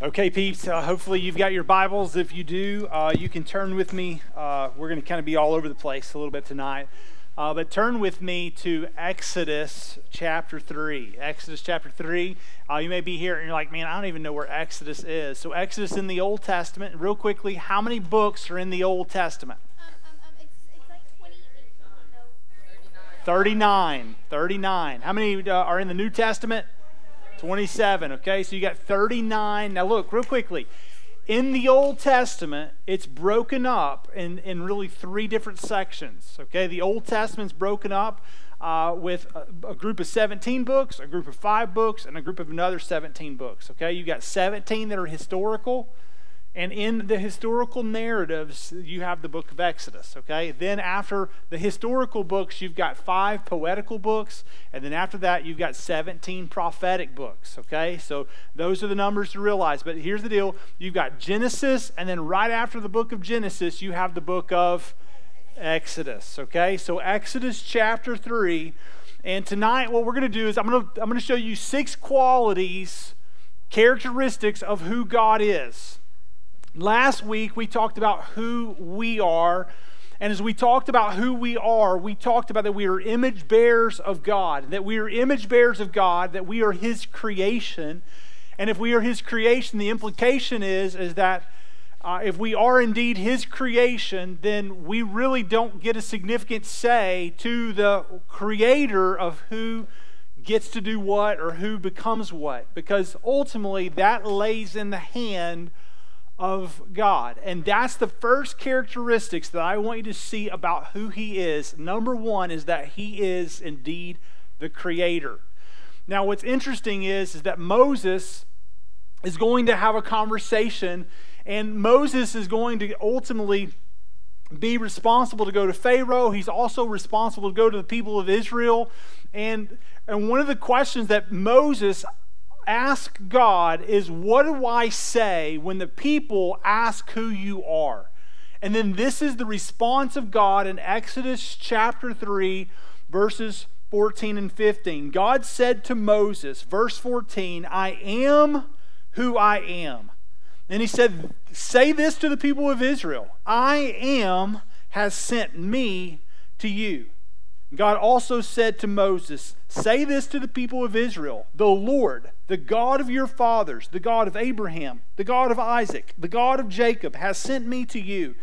Okay, peeps, uh, hopefully you've got your Bibles. If you do, uh, you can turn with me. Uh, we're going to kind of be all over the place a little bit tonight. Uh, but turn with me to Exodus chapter 3. Exodus chapter 3. Uh, you may be here and you're like, man, I don't even know where Exodus is. So, Exodus in the Old Testament, real quickly, how many books are in the Old Testament? Um, um, um, it's, it's like 28. No. 39. 39. How many uh, are in the New Testament? 27. Okay, so you got 39. Now, look, real quickly. In the Old Testament, it's broken up in, in really three different sections. Okay, the Old Testament's broken up uh, with a, a, group of 17 books, a group of five books, and a group of another 17 books. Okay, you got 17 that are historical, and in the historical narratives, you have the book of Exodus, okay? Then after the historical books, you've got five poetical books, and then after that, you've got 17 prophetic books, okay? So those are the numbers to realize. But here's the deal you've got Genesis, and then right after the book of Genesis, you have the book of Exodus, okay? So Exodus chapter 3. And tonight, what we're going to do is I'm going to, I'm going to show you six qualities, characteristics of who God is. Last week, we talked about who we are. And as we talked about who we are, we talked about that we are image bearers of God, that we are image bearers of God, that we are His creation. And if we are His creation, the implication is, is that uh, if we are indeed His creation, then we really don't get a significant say to the creator of who gets to do what or who becomes what, because ultimately that lays in the hand of God. And that's the first characteristics that I want you to see about who He is. Number one is that He is indeed the Creator. Now, what's interesting is, is that Moses is going to have a conversation, and Moses is going to ultimately be responsible to go to Pharaoh. He's also responsible to go to the people of Israel. And, and one of the questions that Moses ask God is what do I say when the people ask who you are? And then this is the response of God in Exodus chapter 3, verses 14 and 15. God said to Moses, verse 14, I am who I am. And he said, Say this to the people of Israel I am has sent me to you. God also said to Moses, Say this to the people of Israel The Lord, the God of your fathers, the God of Abraham, the God of Isaac, the God of Jacob, has sent me to you.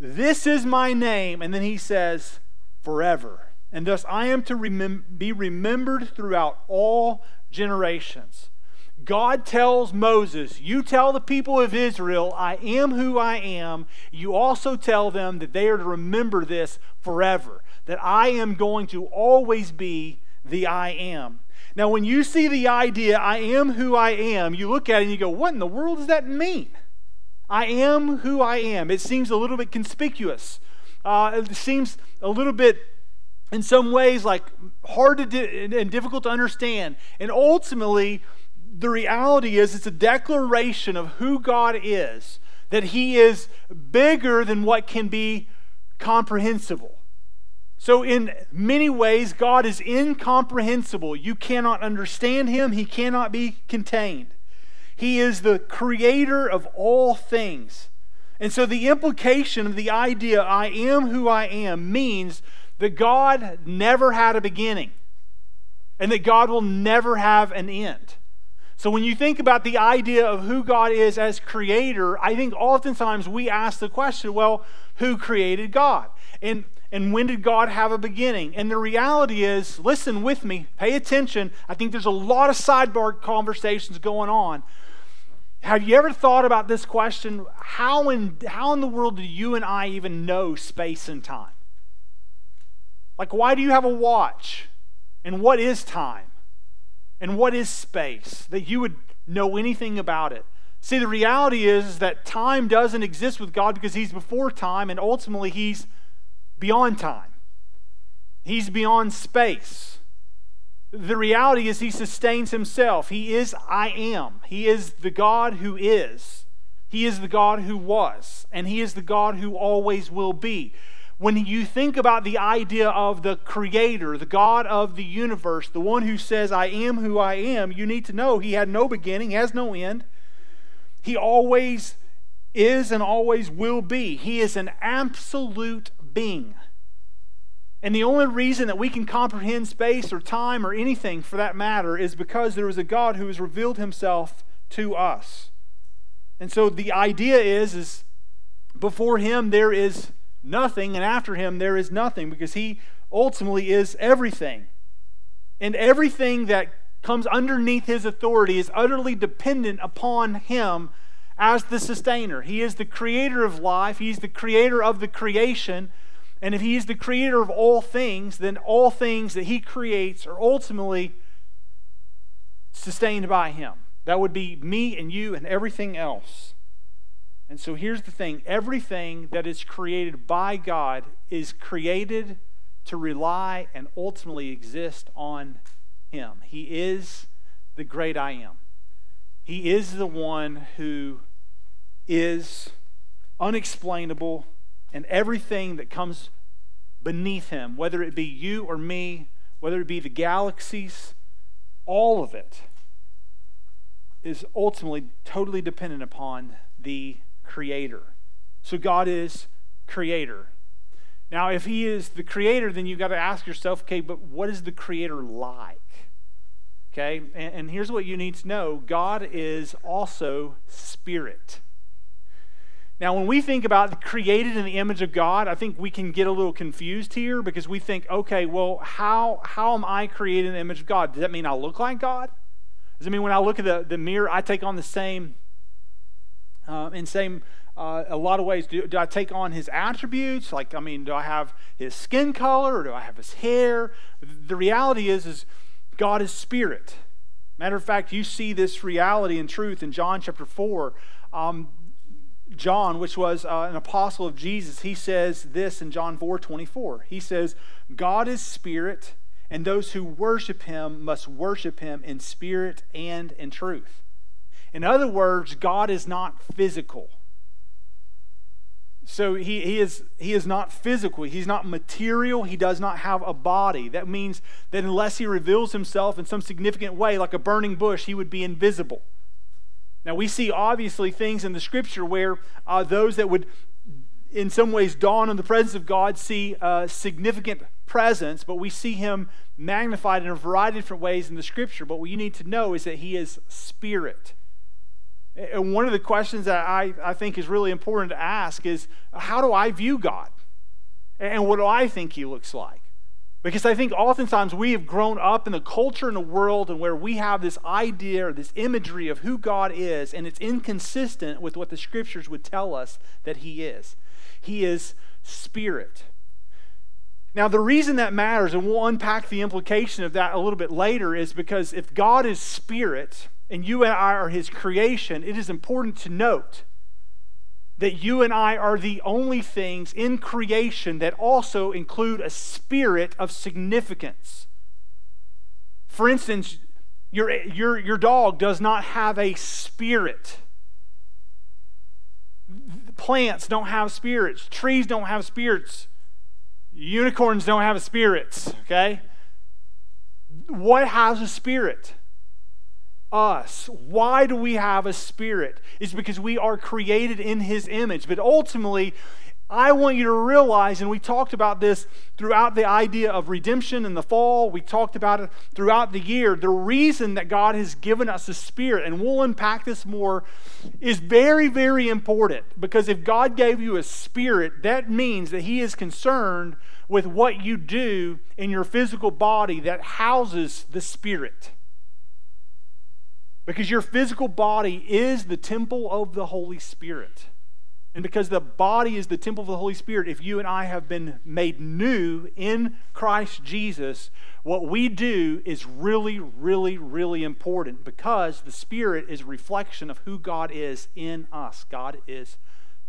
This is my name. And then he says, Forever. And thus I am to remem- be remembered throughout all generations. God tells Moses, You tell the people of Israel, I am who I am. You also tell them that they are to remember this forever that I am going to always be the I am. Now, when you see the idea, I am who I am, you look at it and you go, what in the world does that mean? I am who I am. It seems a little bit conspicuous. Uh, it seems a little bit, in some ways, like hard to di- and difficult to understand. And ultimately, the reality is it's a declaration of who God is, that He is bigger than what can be comprehensible. So, in many ways, God is incomprehensible. You cannot understand him, he cannot be contained. He is the creator of all things. And so, the implication of the idea, I am who I am, means that God never had a beginning and that God will never have an end. So, when you think about the idea of who God is as creator, I think oftentimes we ask the question, well, who created God? And and when did God have a beginning? And the reality is, listen with me, pay attention. I think there's a lot of sidebar conversations going on. Have you ever thought about this question? How in, how in the world do you and I even know space and time? Like, why do you have a watch? And what is time? And what is space? That you would know anything about it. See, the reality is, that time doesn't exist with God because He's before time, and ultimately He's beyond time, He's beyond space. The reality is, He sustains Himself. He is I am. He is the God who is. He is the God who was. And He is the God who always will be. When you think about the idea of the Creator, the God of the universe, the one who says, I am who I am, you need to know He had no beginning, has no end. He always is and always will be. He is an absolute being. And the only reason that we can comprehend space or time or anything for that matter is because there is a God who has revealed himself to us. And so the idea is is before him there is nothing and after him there is nothing because he ultimately is everything. And everything that comes underneath his authority is utterly dependent upon him as the sustainer. He is the creator of life, he's the creator of the creation. And if he's the creator of all things, then all things that he creates are ultimately sustained by him. That would be me and you and everything else. And so here's the thing everything that is created by God is created to rely and ultimately exist on him. He is the great I am. He is the one who is unexplainable, and everything that comes beneath him, whether it be you or me, whether it be the galaxies, all of it is ultimately totally dependent upon the Creator. So God is Creator. Now, if He is the Creator, then you've got to ask yourself, okay, but what is the Creator like? Okay, and, and here's what you need to know God is also Spirit. Now, when we think about created in the image of God, I think we can get a little confused here because we think, okay, well, how, how am I created in the image of God? Does that mean I look like God? Does it mean when I look at the, the mirror, I take on the same, uh, in same, uh, a lot of ways, do, do I take on his attributes? Like, I mean, do I have his skin color or do I have his hair? The reality is, is God is spirit. Matter of fact, you see this reality and truth in John chapter 4. Um, John, which was uh, an apostle of Jesus, he says this in John 4 24. He says, God is spirit, and those who worship him must worship him in spirit and in truth. In other words, God is not physical. So he, he, is, he is not physical. He's not material. He does not have a body. That means that unless he reveals himself in some significant way, like a burning bush, he would be invisible. Now, we see obviously things in the scripture where uh, those that would, in some ways, dawn in the presence of God see a significant presence, but we see him magnified in a variety of different ways in the scripture. But what you need to know is that he is spirit. And one of the questions that I, I think is really important to ask is how do I view God? And what do I think he looks like? Because I think oftentimes we have grown up in the culture in the world and where we have this idea or this imagery of who God is, and it's inconsistent with what the scriptures would tell us that He is. He is spirit. Now, the reason that matters, and we'll unpack the implication of that a little bit later, is because if God is spirit and you and I are His creation, it is important to note that you and I are the only things in creation that also include a spirit of significance. For instance, your, your, your dog does not have a spirit. Plants don't have spirits. Trees don't have spirits. Unicorns don't have spirits, okay? What has a spirit? Us. Why do we have a spirit? It's because we are created in his image. But ultimately, I want you to realize, and we talked about this throughout the idea of redemption in the fall, we talked about it throughout the year. The reason that God has given us a spirit, and we'll unpack this more, is very, very important. Because if God gave you a spirit, that means that He is concerned with what you do in your physical body that houses the spirit. Because your physical body is the temple of the Holy Spirit. And because the body is the temple of the Holy Spirit, if you and I have been made new in Christ Jesus, what we do is really, really, really important because the Spirit is a reflection of who God is in us. God is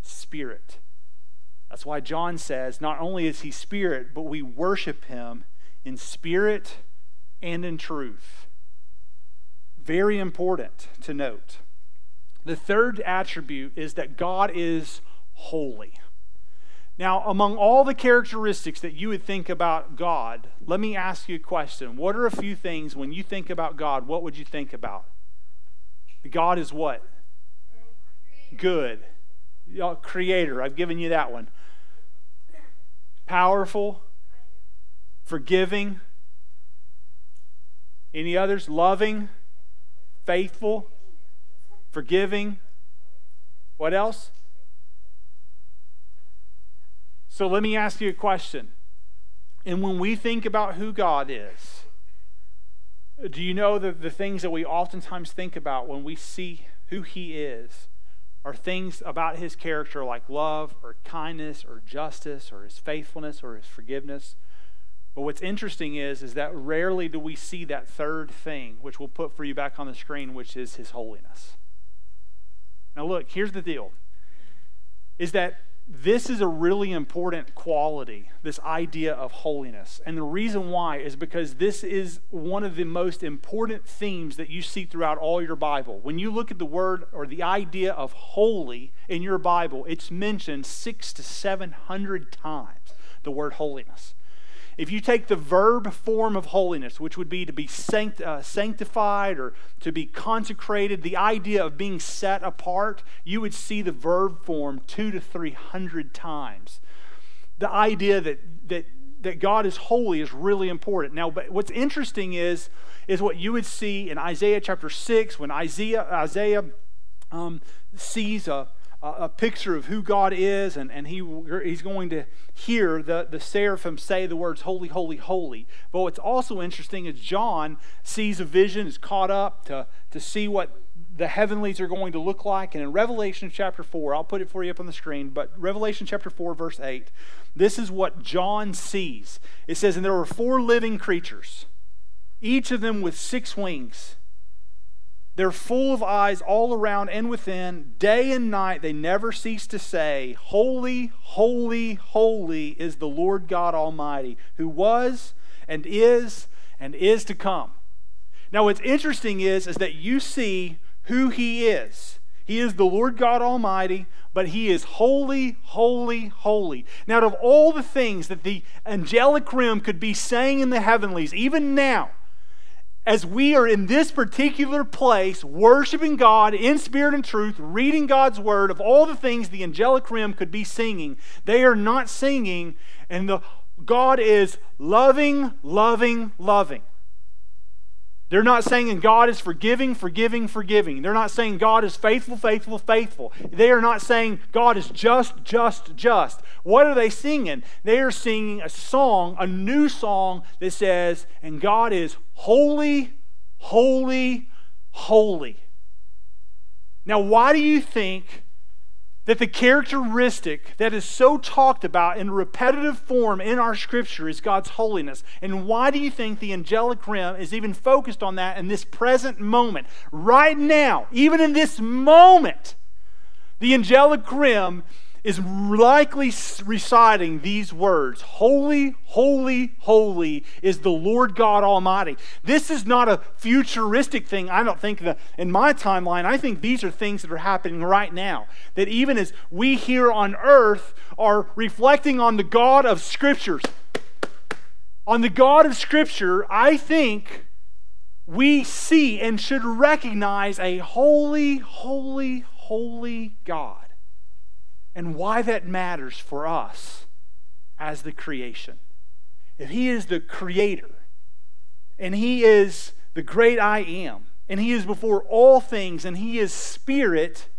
Spirit. That's why John says not only is He Spirit, but we worship Him in spirit and in truth. Very important to note. The third attribute is that God is holy. Now, among all the characteristics that you would think about God, let me ask you a question. What are a few things when you think about God, what would you think about? God is what? good. Creator, I've given you that one. Powerful, forgiving. Any others? Loving, faithful, forgiving. What else? So let me ask you a question. And when we think about who God is, do you know that the things that we oftentimes think about when we see who He is are things about His character like love or kindness or justice or His faithfulness or His forgiveness? But what's interesting is, is that rarely do we see that third thing, which we'll put for you back on the screen, which is His holiness. Now, look, here's the deal is that this is a really important quality, this idea of holiness. And the reason why is because this is one of the most important themes that you see throughout all your Bible. When you look at the word or the idea of holy in your Bible, it's mentioned six to seven hundred times, the word holiness. If you take the verb form of holiness, which would be to be sanct, uh, sanctified or to be consecrated, the idea of being set apart, you would see the verb form two to three hundred times. The idea that, that, that God is holy is really important. Now, but what's interesting is, is what you would see in Isaiah chapter 6 when Isaiah, Isaiah um, sees a a picture of who God is, and, and he, he's going to hear the, the seraphim say the words, Holy, Holy, Holy. But what's also interesting is John sees a vision, is caught up to, to see what the heavenlies are going to look like. And in Revelation chapter 4, I'll put it for you up on the screen, but Revelation chapter 4, verse 8, this is what John sees. It says, And there were four living creatures, each of them with six wings. They're full of eyes all around and within. Day and night they never cease to say, Holy, holy, holy is the Lord God Almighty, who was and is and is to come. Now, what's interesting is, is that you see who He is. He is the Lord God Almighty, but He is holy, holy, holy. Now, out of all the things that the angelic realm could be saying in the heavenlies, even now, as we are in this particular place, worshiping God in spirit and truth, reading God's word, of all the things the angelic realm could be singing, they are not singing, and the God is loving, loving, loving. They're not saying God is forgiving, forgiving, forgiving. They're not saying God is faithful, faithful, faithful. They are not saying God is just, just, just. What are they singing? They are singing a song, a new song that says, and God is holy, holy, holy. Now, why do you think that the characteristic that is so talked about in repetitive form in our scripture is God's holiness. And why do you think the angelic realm is even focused on that in this present moment? Right now, even in this moment, the angelic realm is likely reciting these words Holy, holy, holy is the Lord God Almighty. This is not a futuristic thing. I don't think that in my timeline, I think these are things that are happening right now. That even as we here on earth are reflecting on the God of Scriptures, on the God of Scripture, I think we see and should recognize a holy, holy, holy God and why that matters for us as the creation. If He is the creator and He is the great I am, and He is before all things, and He is spirit,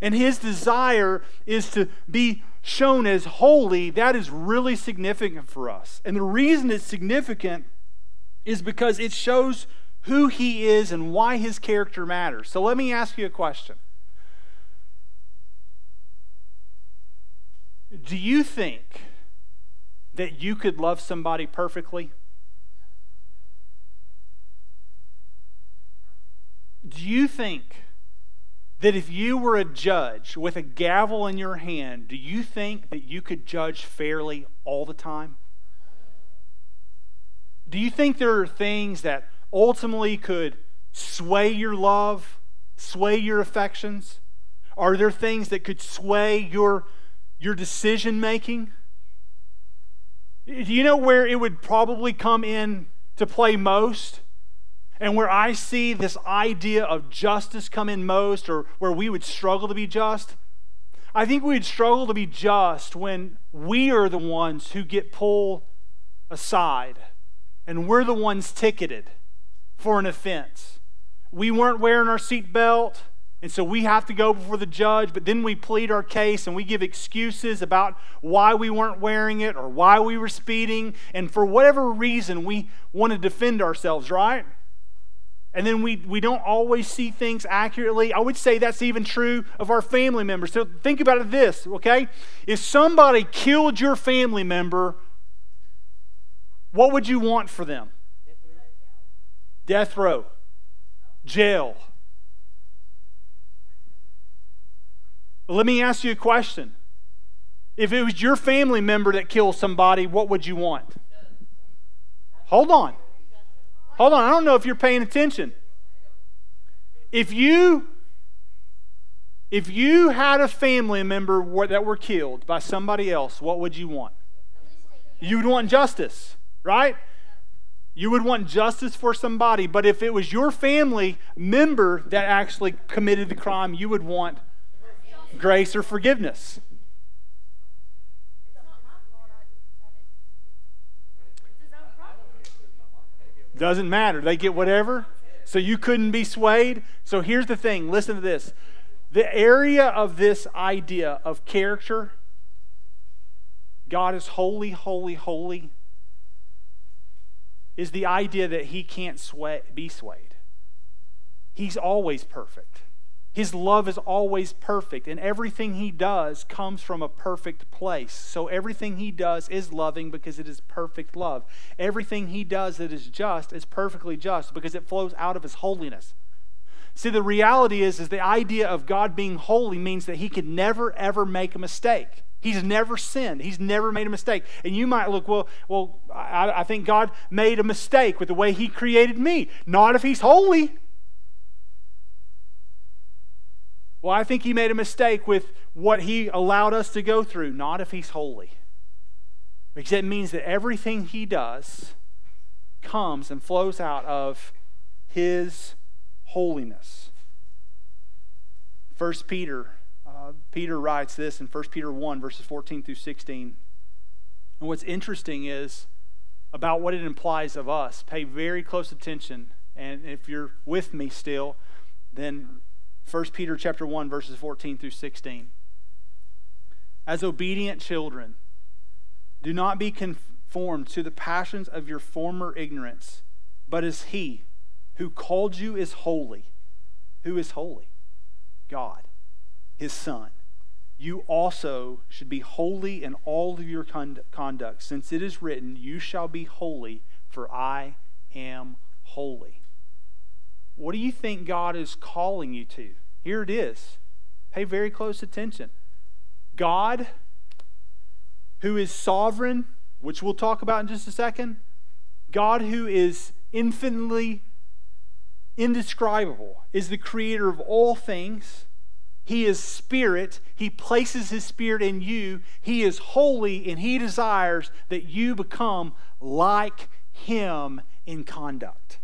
and His desire is to be shown as holy, that is really significant for us. And the reason it's significant is because it shows who He is and why His character matters. So let me ask you a question. Do you think that you could love somebody perfectly? Do you think that if you were a judge with a gavel in your hand, do you think that you could judge fairly all the time? Do you think there are things that ultimately could sway your love, sway your affections? Are there things that could sway your your decision making? Do you know where it would probably come in to play most? and where I see this idea of justice come in most, or where we would struggle to be just, I think we'd struggle to be just when we are the ones who get pulled aside and we're the ones ticketed for an offense. We weren't wearing our seatbelt, and so we have to go before the judge, but then we plead our case and we give excuses about why we weren't wearing it or why we were speeding, and for whatever reason, we want to defend ourselves, right? and then we, we don't always see things accurately. I would say that's even true of our family members. So think about it this, okay? If somebody killed your family member, what would you want for them? Death row, jail. Let me ask you a question. If it was your family member that killed somebody, what would you want? Hold on. Hold on, I don't know if you're paying attention. If you if you had a family member that were killed by somebody else, what would you want? You would want justice, right? You would want justice for somebody, but if it was your family member that actually committed the crime, you would want grace or forgiveness. Doesn't matter. They get whatever. So you couldn't be swayed. So here's the thing listen to this. The area of this idea of character, God is holy, holy, holy, is the idea that he can't sway, be swayed. He's always perfect. His love is always perfect, and everything he does comes from a perfect place. So everything he does is loving because it is perfect love. Everything he does that is just is perfectly just because it flows out of his holiness. See, the reality is, is the idea of God being holy means that he could never ever make a mistake. He's never sinned. He's never made a mistake. And you might look, well, well, I, I think God made a mistake with the way He created me. Not if He's holy. Well, I think he made a mistake with what he allowed us to go through, not if he's holy. Because it means that everything he does comes and flows out of his holiness. First Peter, uh, Peter writes this in 1 Peter 1, verses 14 through 16. And what's interesting is about what it implies of us. Pay very close attention. And if you're with me still, then 1 Peter chapter 1 verses 14 through 16. As obedient children, do not be conformed to the passions of your former ignorance, but as he who called you is holy. Who is holy? God, his son. You also should be holy in all of your conduct, since it is written, You shall be holy, for I am holy. What do you think God is calling you to? Here it is. Pay very close attention. God, who is sovereign, which we'll talk about in just a second, God, who is infinitely indescribable, is the creator of all things. He is spirit. He places his spirit in you. He is holy, and he desires that you become like him in conduct.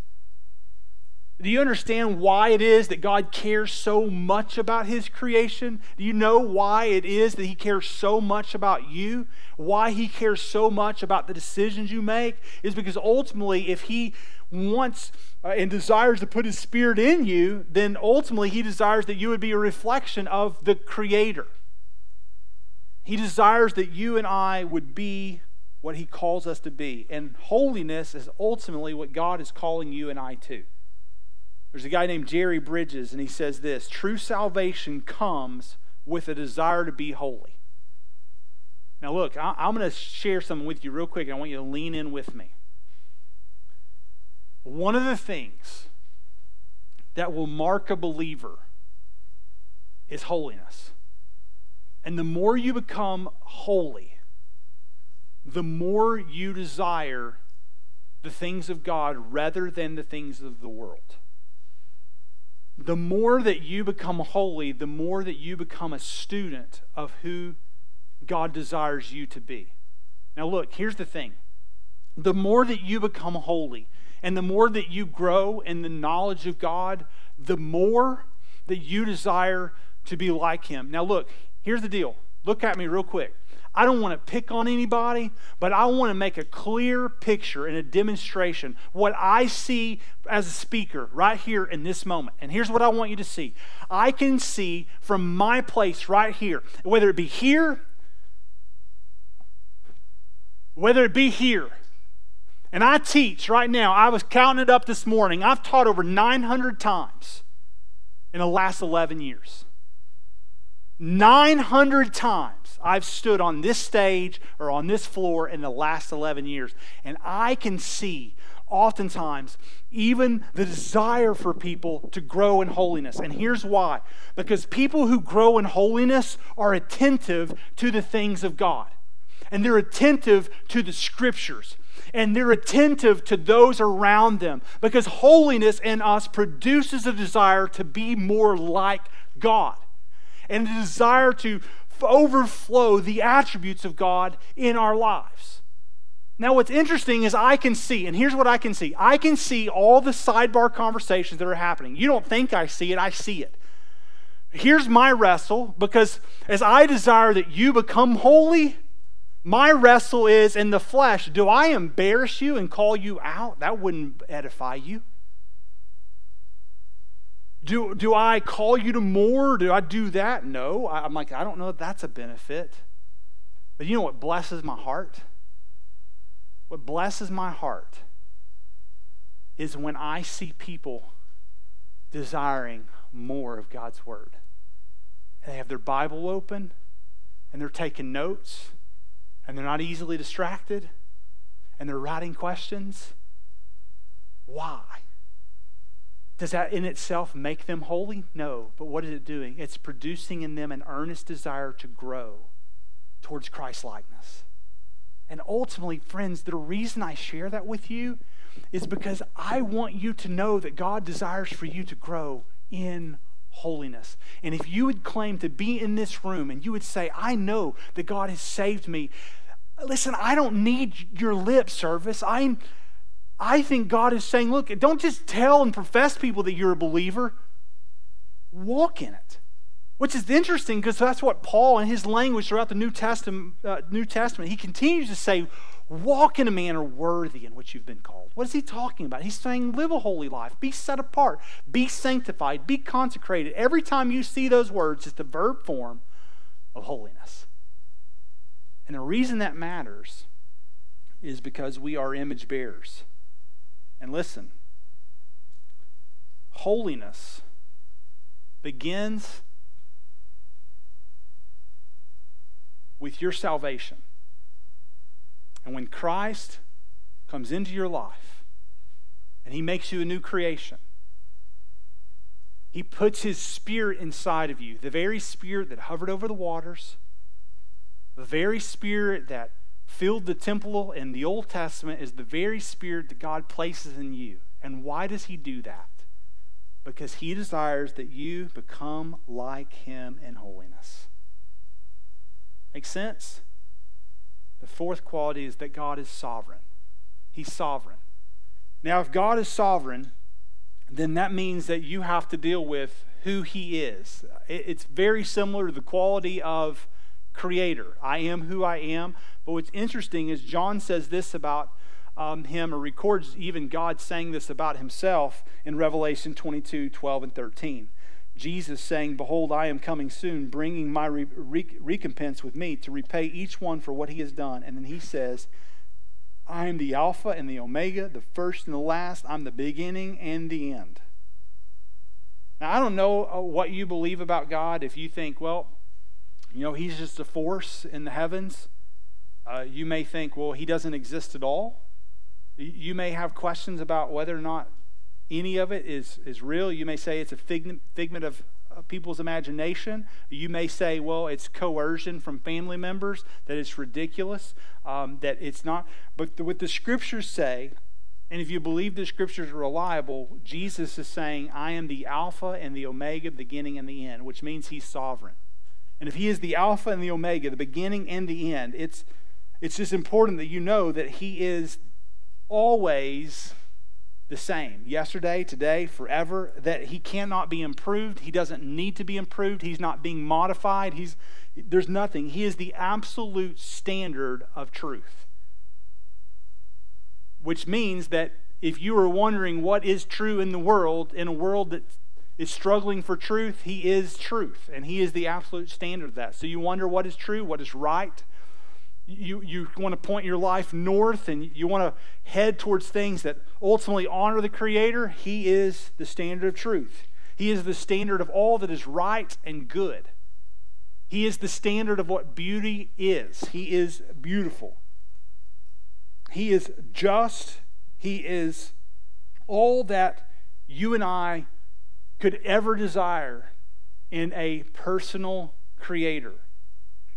Do you understand why it is that God cares so much about His creation? Do you know why it is that He cares so much about you? Why He cares so much about the decisions you make? Is because ultimately, if He wants uh, and desires to put His Spirit in you, then ultimately He desires that you would be a reflection of the Creator. He desires that you and I would be what He calls us to be. And holiness is ultimately what God is calling you and I to. There's a guy named Jerry Bridges, and he says this True salvation comes with a desire to be holy. Now, look, I'm going to share something with you real quick, and I want you to lean in with me. One of the things that will mark a believer is holiness. And the more you become holy, the more you desire the things of God rather than the things of the world the more that you become holy, the more that you become a student of who God desires you to be. Now, look, here's the thing the more that you become holy And the more that you grow in the knowledge of God, the more that you desire to be like Him. Now, look, here's the deal. Look at me real quick. I don't want to pick on anybody, but I want to make a clear picture and a demonstration what I see as a speaker right here in this moment. And here's what I want you to see I can see from my place right here, whether it be here, whether it be here. And I teach right now, I was counting it up this morning. I've taught over 900 times in the last 11 years. 900 times I've stood on this stage or on this floor in the last 11 years, and I can see oftentimes even the desire for people to grow in holiness. And here's why because people who grow in holiness are attentive to the things of God, and they're attentive to the scriptures. And they're attentive to those around them because holiness in us produces a desire to be more like God and a desire to overflow the attributes of God in our lives. Now, what's interesting is I can see, and here's what I can see I can see all the sidebar conversations that are happening. You don't think I see it, I see it. Here's my wrestle because as I desire that you become holy, my wrestle is in the flesh. Do I embarrass you and call you out? That wouldn't edify you. Do, do I call you to more? Do I do that? No. I, I'm like, I don't know if that's a benefit. But you know what blesses my heart? What blesses my heart is when I see people desiring more of God's Word. And they have their Bible open and they're taking notes and they're not easily distracted and they're writing questions. Why? Does that in itself make them holy? No. But what is it doing? It's producing in them an earnest desire to grow towards Christ likeness. And ultimately, friends, the reason I share that with you is because I want you to know that God desires for you to grow in holiness. And if you would claim to be in this room and you would say, I know that God has saved me, listen, I don't need your lip service. I I think God is saying, look, don't just tell and profess people that you're a believer, walk in it. Which is interesting because that's what Paul, in his language throughout the New Testament, uh, New Testament, he continues to say, walk in a manner worthy in which you've been called. What is he talking about? He's saying, live a holy life, be set apart, be sanctified, be consecrated. Every time you see those words, it's the verb form of holiness. And the reason that matters is because we are image bearers. And listen, holiness begins with your salvation. And when Christ comes into your life and he makes you a new creation, he puts his spirit inside of you, the very spirit that hovered over the waters, the very spirit that filled the temple in the Old Testament is the very spirit that God places in you. And why does he do that? Because he desires that you become like him in holiness. Make sense? The fourth quality is that God is sovereign. He's sovereign. Now, if God is sovereign, then that means that you have to deal with who he is. It's very similar to the quality of creator. I am who I am. But what's interesting is John says this about um, him, or records even God saying this about himself in Revelation 22 12 and 13. Jesus saying, Behold, I am coming soon, bringing my re- re- recompense with me to repay each one for what he has done. And then he says, I am the Alpha and the Omega, the first and the last. I'm the beginning and the end. Now, I don't know uh, what you believe about God. If you think, well, you know, he's just a force in the heavens. Uh, you may think, well, he doesn't exist at all. You may have questions about whether or not any of it is, is real. You may say it's a figment, of uh, people's imagination. You may say, well, it's coercion from family members, that it's ridiculous, um, that it's not. But the, what the scriptures say, and if you believe the scriptures are reliable, Jesus is saying, I am the Alpha and the Omega, the beginning and the end, which means he's sovereign. And if he is the Alpha and the Omega, the beginning and the end, it's, it's just important that you know that he is always the same yesterday, today, forever, that he cannot be improved. He doesn't need to be improved. He's not being modified. He's, there's nothing. He is the absolute standard of truth. Which means that if you are wondering what is true in the world, in a world that is struggling for truth, he is truth, and he is the absolute standard of that. So you wonder what is true, what is right, you, you want to point your life north and you want to head towards things that ultimately honor the Creator, He is the standard of truth. He is the standard of all that is right and good. He is the standard of what beauty is. He is beautiful. He is just. He is all that you and I could ever desire in a personal creator.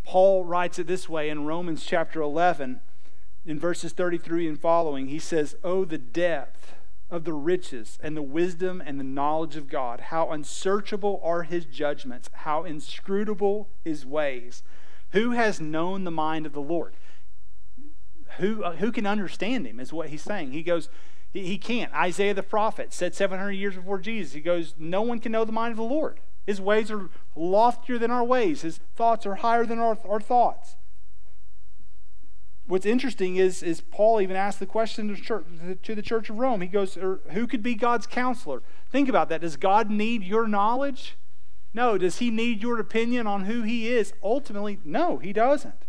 Paul writes it this way in Romans chapter 11, in verses 33 and following. He says, Oh, the depth of the riches and the wisdom and the knowledge of God. How unsearchable are his judgments, how inscrutable his ways. Who has known the mind of the Lord? Who, uh, who can understand him, is what he's saying. He goes, he, he can't. Isaiah the prophet said 700 years before Jesus, he goes, No one can know the mind of the Lord. His ways are loftier than our ways, His thoughts are higher than our, our thoughts. What's interesting is, is Paul even asked the question to, church, to the church of Rome. He goes, er, Who could be God's counselor? Think about that. Does God need your knowledge? No. Does he need your opinion on who he is? Ultimately, no, he doesn't.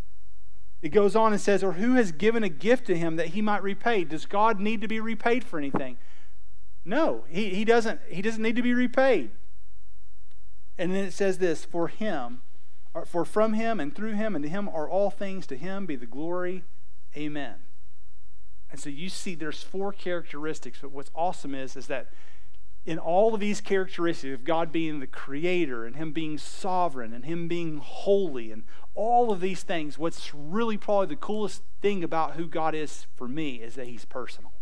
It goes on and says, Or who has given a gift to him that he might repay? Does God need to be repaid for anything? No, he, he, doesn't, he doesn't need to be repaid. And then it says this for him, for from him and through him and to him are all things, to him be the glory. Amen. And so you see there's four characteristics, but what's awesome is, is that in all of these characteristics of God being the creator and him being sovereign and him being holy and all of these things, what's really probably the coolest thing about who God is for me is that he's personal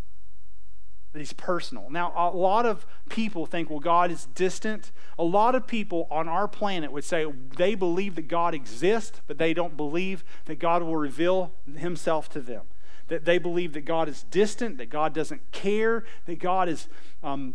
that he's personal. Now, a lot of people think, well, God is distant. A lot of people on our planet would say they believe that God exists, but they don't believe that God will reveal himself to them. That they believe that God is distant, that God doesn't care, that God is um,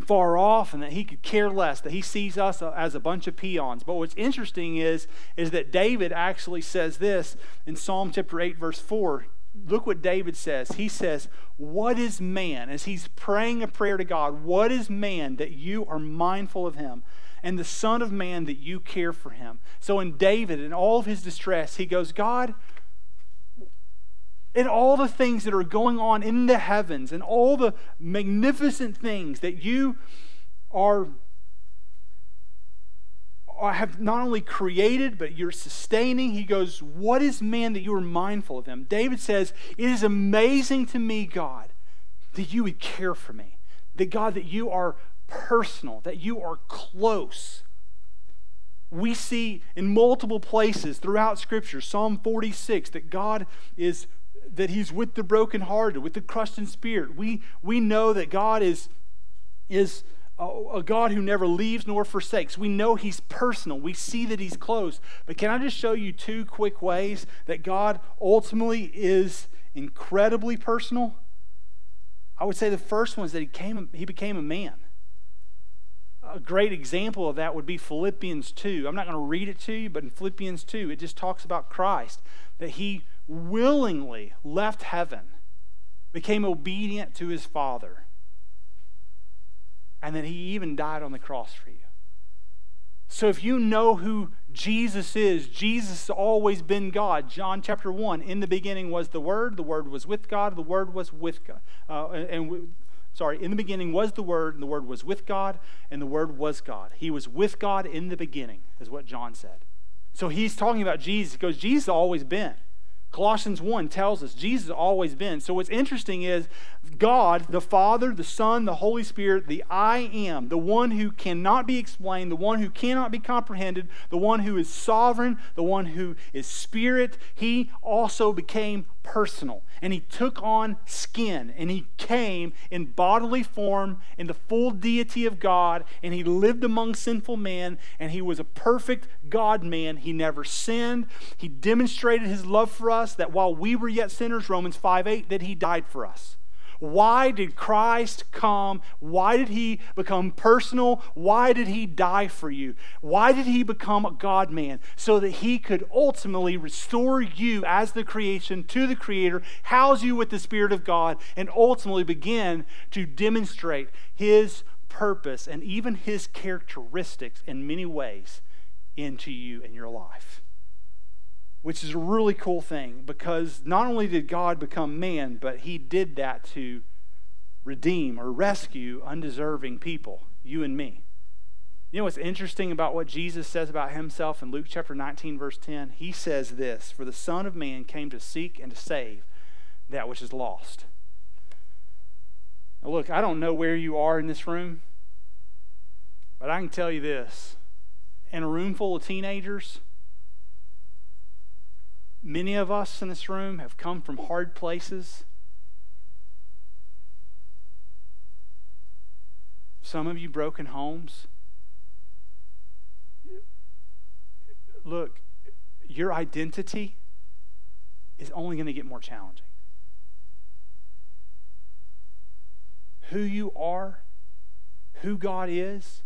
far off, and that he could care less, that he sees us as a bunch of peons. But what's interesting is, is that David actually says this in Psalm chapter 8, verse 4 look what David says. He says, What is man? As he's praying a prayer to God, what is man that you are mindful of him? And the Son of Man that you care for him. So in David, in all of his distress, he goes, God, in all the things that are going on in the heavens and all the magnificent things that you are have not only created, but you're sustaining. He goes, What is man that you are mindful of him? David says, It is amazing to me, God, that you would care for me. That God, that you are personal, that you are close. We see in multiple places throughout Scripture, Psalm 46, that God is that He's with the brokenhearted, with the crushed in spirit. We we know that God is is a God who never leaves nor forsakes. We know He's personal. We see that He's close. But can I just show you two quick ways that God ultimately is incredibly personal? I would say the first one is that He, came, he became a man. A great example of that would be Philippians 2. I'm not going to read it to you, but in Philippians 2, it just talks about Christ, that He willingly left heaven, became obedient to His Father and that he even died on the cross for you. So if you know who Jesus is, Jesus has always been God. John chapter 1, in the beginning was the Word, the Word was with God, the Word was with God. Uh, and, and sorry, in the beginning was the Word, and the Word was with God, and the Word was God. He was with God in the beginning, is what John said. So he's talking about Jesus because Jesus has always been. Colossians 1 tells us Jesus has always been. So what's interesting is God, the Father, the Son, the Holy Spirit, the I am, the one who cannot be explained, the one who cannot be comprehended, the one who is sovereign, the one who is spirit, he also became personal. And he took on skin and he came in bodily form in the full deity of God and he lived among sinful men and he was a perfect God man. He never sinned. He demonstrated his love for us that while we were yet sinners, Romans 5 8, that he died for us. Why did Christ come? Why did he become personal? Why did he die for you? Why did he become a God man? So that he could ultimately restore you as the creation to the Creator, house you with the Spirit of God, and ultimately begin to demonstrate his purpose and even his characteristics in many ways into you and your life which is a really cool thing because not only did God become man, but he did that to redeem or rescue undeserving people, you and me. You know what's interesting about what Jesus says about himself in Luke chapter 19, verse 10? He says this For the Son of Man came to seek and to save that which is lost. Now, look, I don't know where you are in this room, but I can tell you this. In a room full of teenagers, Many of us in this room have come from hard places. Some of you broken homes. Look, your identity is only going to get more challenging. Who you are, who God is,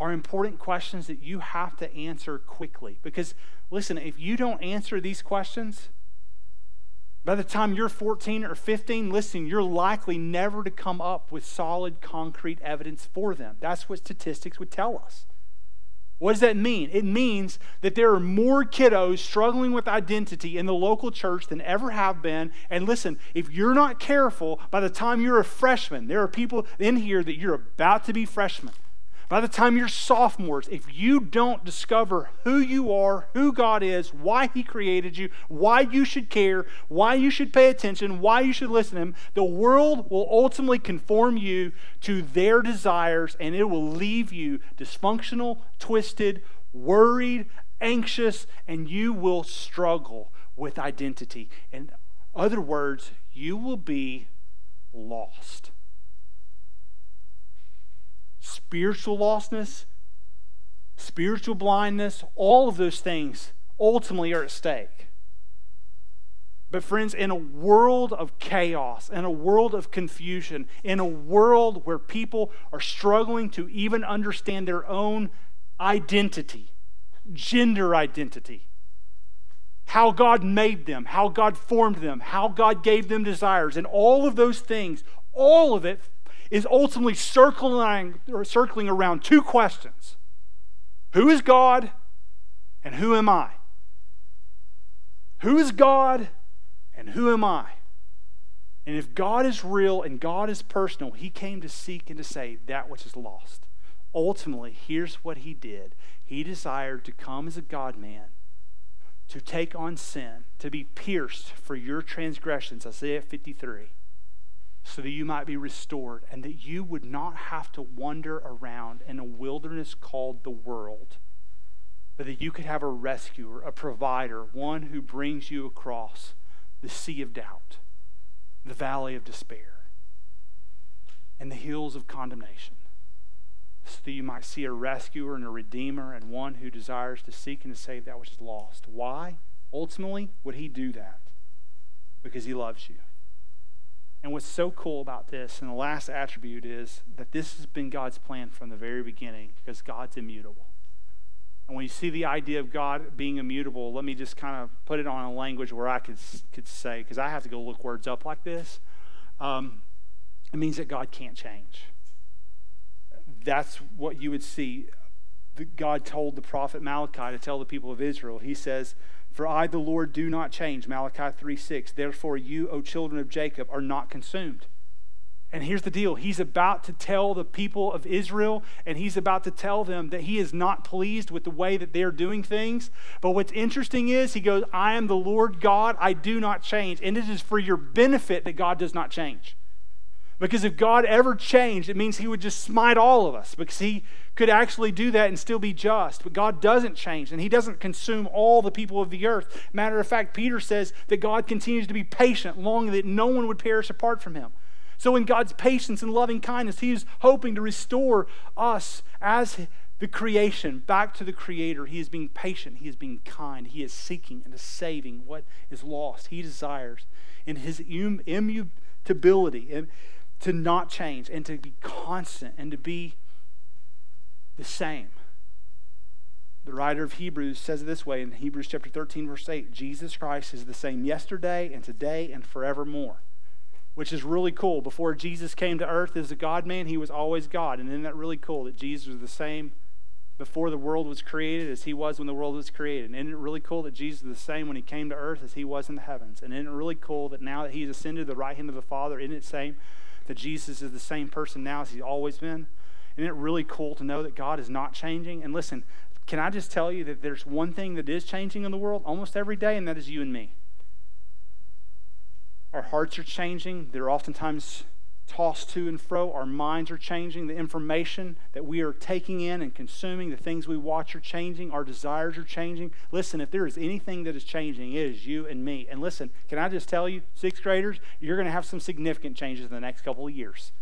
are important questions that you have to answer quickly. Because, listen, if you don't answer these questions, by the time you're 14 or 15, listen, you're likely never to come up with solid, concrete evidence for them. That's what statistics would tell us. What does that mean? It means that there are more kiddos struggling with identity in the local church than ever have been. And listen, if you're not careful, by the time you're a freshman, there are people in here that you're about to be freshmen. By the time you're sophomores, if you don't discover who you are, who God is, why He created you, why you should care, why you should pay attention, why you should listen to Him, the world will ultimately conform you to their desires and it will leave you dysfunctional, twisted, worried, anxious, and you will struggle with identity. In other words, you will be lost spiritual lostness, spiritual blindness, all of those things ultimately are at stake. But, friends, in a world of chaos, in a world of confusion, in a world where people are struggling to even understand their own identity, gender identity, how God made them, how God formed them, how God gave them desires, and all of those things, all of it is ultimately circling, circling around two questions Who is God and who am I? Who is God and who am I? And if God is real and God is personal, He came to seek and to save that which is lost. Ultimately, here's what He did He desired to come as a God man, to take on sin, to be pierced for your transgressions, Isaiah 53 so that you might be restored and that you would not have to wander around in a wilderness called the world, but that you could have a rescuer, a provider, one who brings you across the sea of doubt, the valley of despair, and the hills of condemnation. So that you might see a rescuer and a redeemer and one who desires to seek and to save that which is lost. Why? Ultimately, would he do that? Because he loves you. And what's so cool about this, and the last attribute, is that this has been God's plan from the very beginning because God's immutable. And when you see the idea of God being immutable, let me just kind of put it on a language where I could, could say, because I have to go look words up like this. Um, it means that God can't change. That's what you would see. God told the prophet Malachi to tell the people of Israel. He says, for I, the Lord, do not change. Malachi 3 6. Therefore, you, O children of Jacob, are not consumed. And here's the deal He's about to tell the people of Israel, and He's about to tell them that He is not pleased with the way that they're doing things. But what's interesting is, He goes, I am the Lord God, I do not change. And it is for your benefit that God does not change. Because if God ever changed, it means he would just smite all of us because he could actually do that and still be just. But God doesn't change and he doesn't consume all the people of the earth. Matter of fact, Peter says that God continues to be patient, longing that no one would perish apart from him. So, in God's patience and loving kindness, he is hoping to restore us as the creation back to the Creator. He is being patient, he is being kind, he is seeking and is saving what is lost. He desires in his immutability and to not change and to be constant and to be the same. The writer of Hebrews says it this way in Hebrews chapter 13, verse 8 Jesus Christ is the same yesterday and today and forevermore, which is really cool. Before Jesus came to earth as a God man, he was always God. And isn't that really cool that Jesus was the same before the world was created as he was when the world was created? And isn't it really cool that Jesus is the same when he came to earth as he was in the heavens? And isn't it really cool that now that he's ascended to the right hand of the Father, isn't it same that Jesus is the same person now as he's always been? Isn't it really cool to know that God is not changing? And listen, can I just tell you that there's one thing that is changing in the world almost every day, and that is you and me? Our hearts are changing. They're oftentimes tossed to and fro. Our minds are changing. The information that we are taking in and consuming, the things we watch are changing. Our desires are changing. Listen, if there is anything that is changing, it is you and me. And listen, can I just tell you, sixth graders, you're going to have some significant changes in the next couple of years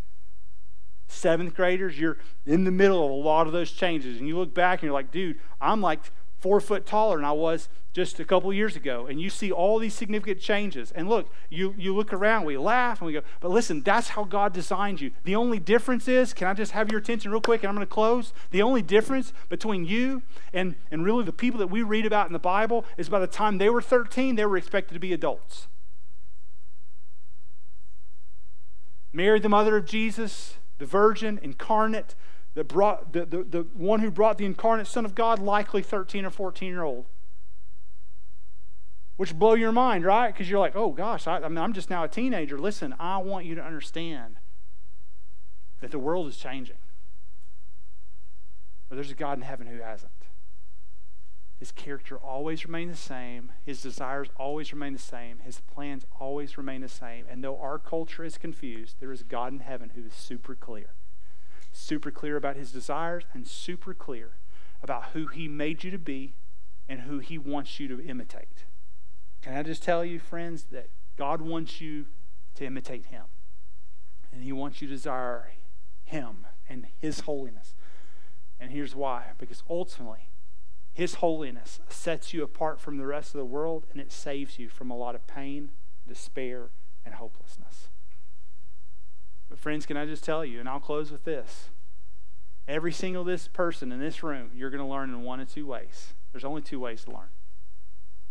seventh graders, you're in the middle of a lot of those changes. And you look back and you're like, dude, I'm like four foot taller than I was just a couple years ago. And you see all these significant changes. And look, you, you look around, we laugh, and we go, but listen, that's how God designed you. The only difference is, can I just have your attention real quick and I'm going to close? The only difference between you and, and really the people that we read about in the Bible is by the time they were 13, they were expected to be adults. Mary, the mother of Jesus, the virgin incarnate that brought the, the, the one who brought the incarnate son of god likely 13 or 14 year old which blow your mind right because you're like oh gosh I, I mean, i'm just now a teenager listen i want you to understand that the world is changing but there's a god in heaven who hasn't his character always remains the same. His desires always remain the same. His plans always remain the same. And though our culture is confused, there is God in heaven who is super clear. Super clear about his desires and super clear about who he made you to be and who he wants you to imitate. Can I just tell you, friends, that God wants you to imitate him. And he wants you to desire him and his holiness. And here's why because ultimately, his holiness sets you apart from the rest of the world and it saves you from a lot of pain, despair, and hopelessness. But, friends, can I just tell you, and I'll close with this every single this person in this room, you're going to learn in one of two ways. There's only two ways to learn.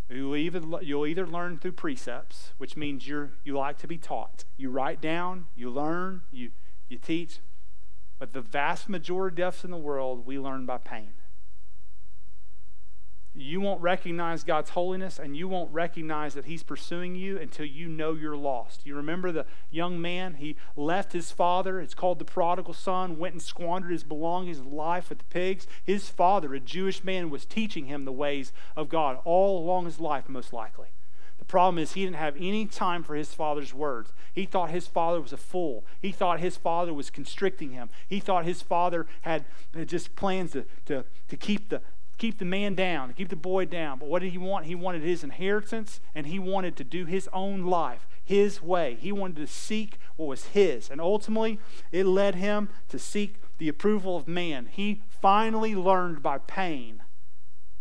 You'll either, you'll either learn through precepts, which means you're, you like to be taught. You write down, you learn, you, you teach. But the vast majority of us in the world, we learn by pain you won't recognize God's holiness and you won't recognize that He's pursuing you until you know you're lost. You remember the young man? He left his father. It's called the prodigal son, went and squandered his belongings, life with the pigs. His father, a Jewish man, was teaching him the ways of God all along his life, most likely. The problem is he didn't have any time for his father's words. He thought his father was a fool. He thought his father was constricting him. He thought his father had just plans to, to, to keep the, keep the man down, keep the boy down. But what did he want? He wanted his inheritance and he wanted to do his own life, his way. He wanted to seek what was his. And ultimately, it led him to seek the approval of man. He finally learned by pain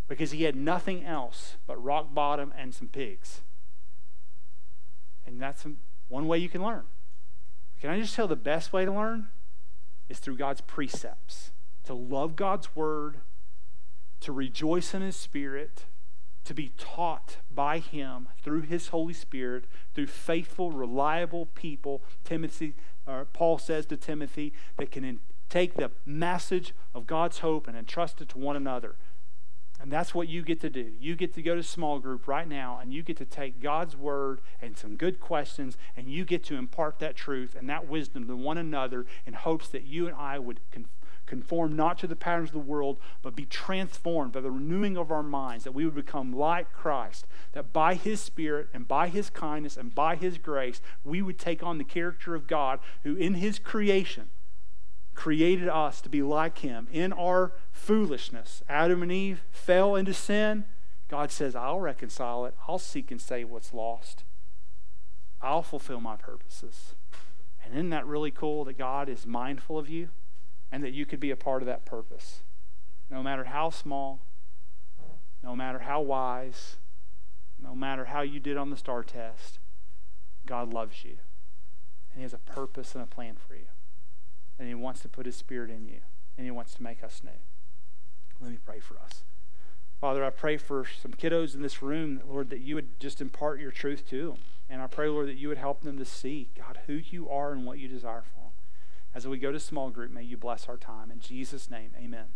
because he had nothing else but rock bottom and some pigs. And that's one way you can learn. Can I just tell the best way to learn is through God's precepts, to love God's word to rejoice in His Spirit, to be taught by Him through His Holy Spirit, through faithful, reliable people. Timothy, uh, Paul says to Timothy, that can in, take the message of God's hope and entrust it to one another. And that's what you get to do. You get to go to small group right now and you get to take God's word and some good questions and you get to impart that truth and that wisdom to one another in hopes that you and I would confess conform not to the patterns of the world, but be transformed by the renewing of our minds, that we would become like Christ, that by His Spirit and by His kindness and by His grace, we would take on the character of God, who in His creation created us to be like Him. In our foolishness, Adam and Eve fell into sin. God says, I'll reconcile it. I'll seek and save what's lost. I'll fulfill my purposes. And isn't that really cool that God is mindful of you? And that you could be a part of that purpose. No matter how small, no matter how wise, no matter how you did on the star test, God loves you. And He has a purpose and a plan for you. And He wants to put His Spirit in you. And He wants to make us new. Let me pray for us. Father, I pray for some kiddos in this room, Lord, that you would just impart your truth to them. And I pray, Lord, that you would help them to see, God, who you are and what you desire for them. As we go to small group, may you bless our time. In Jesus' name, amen.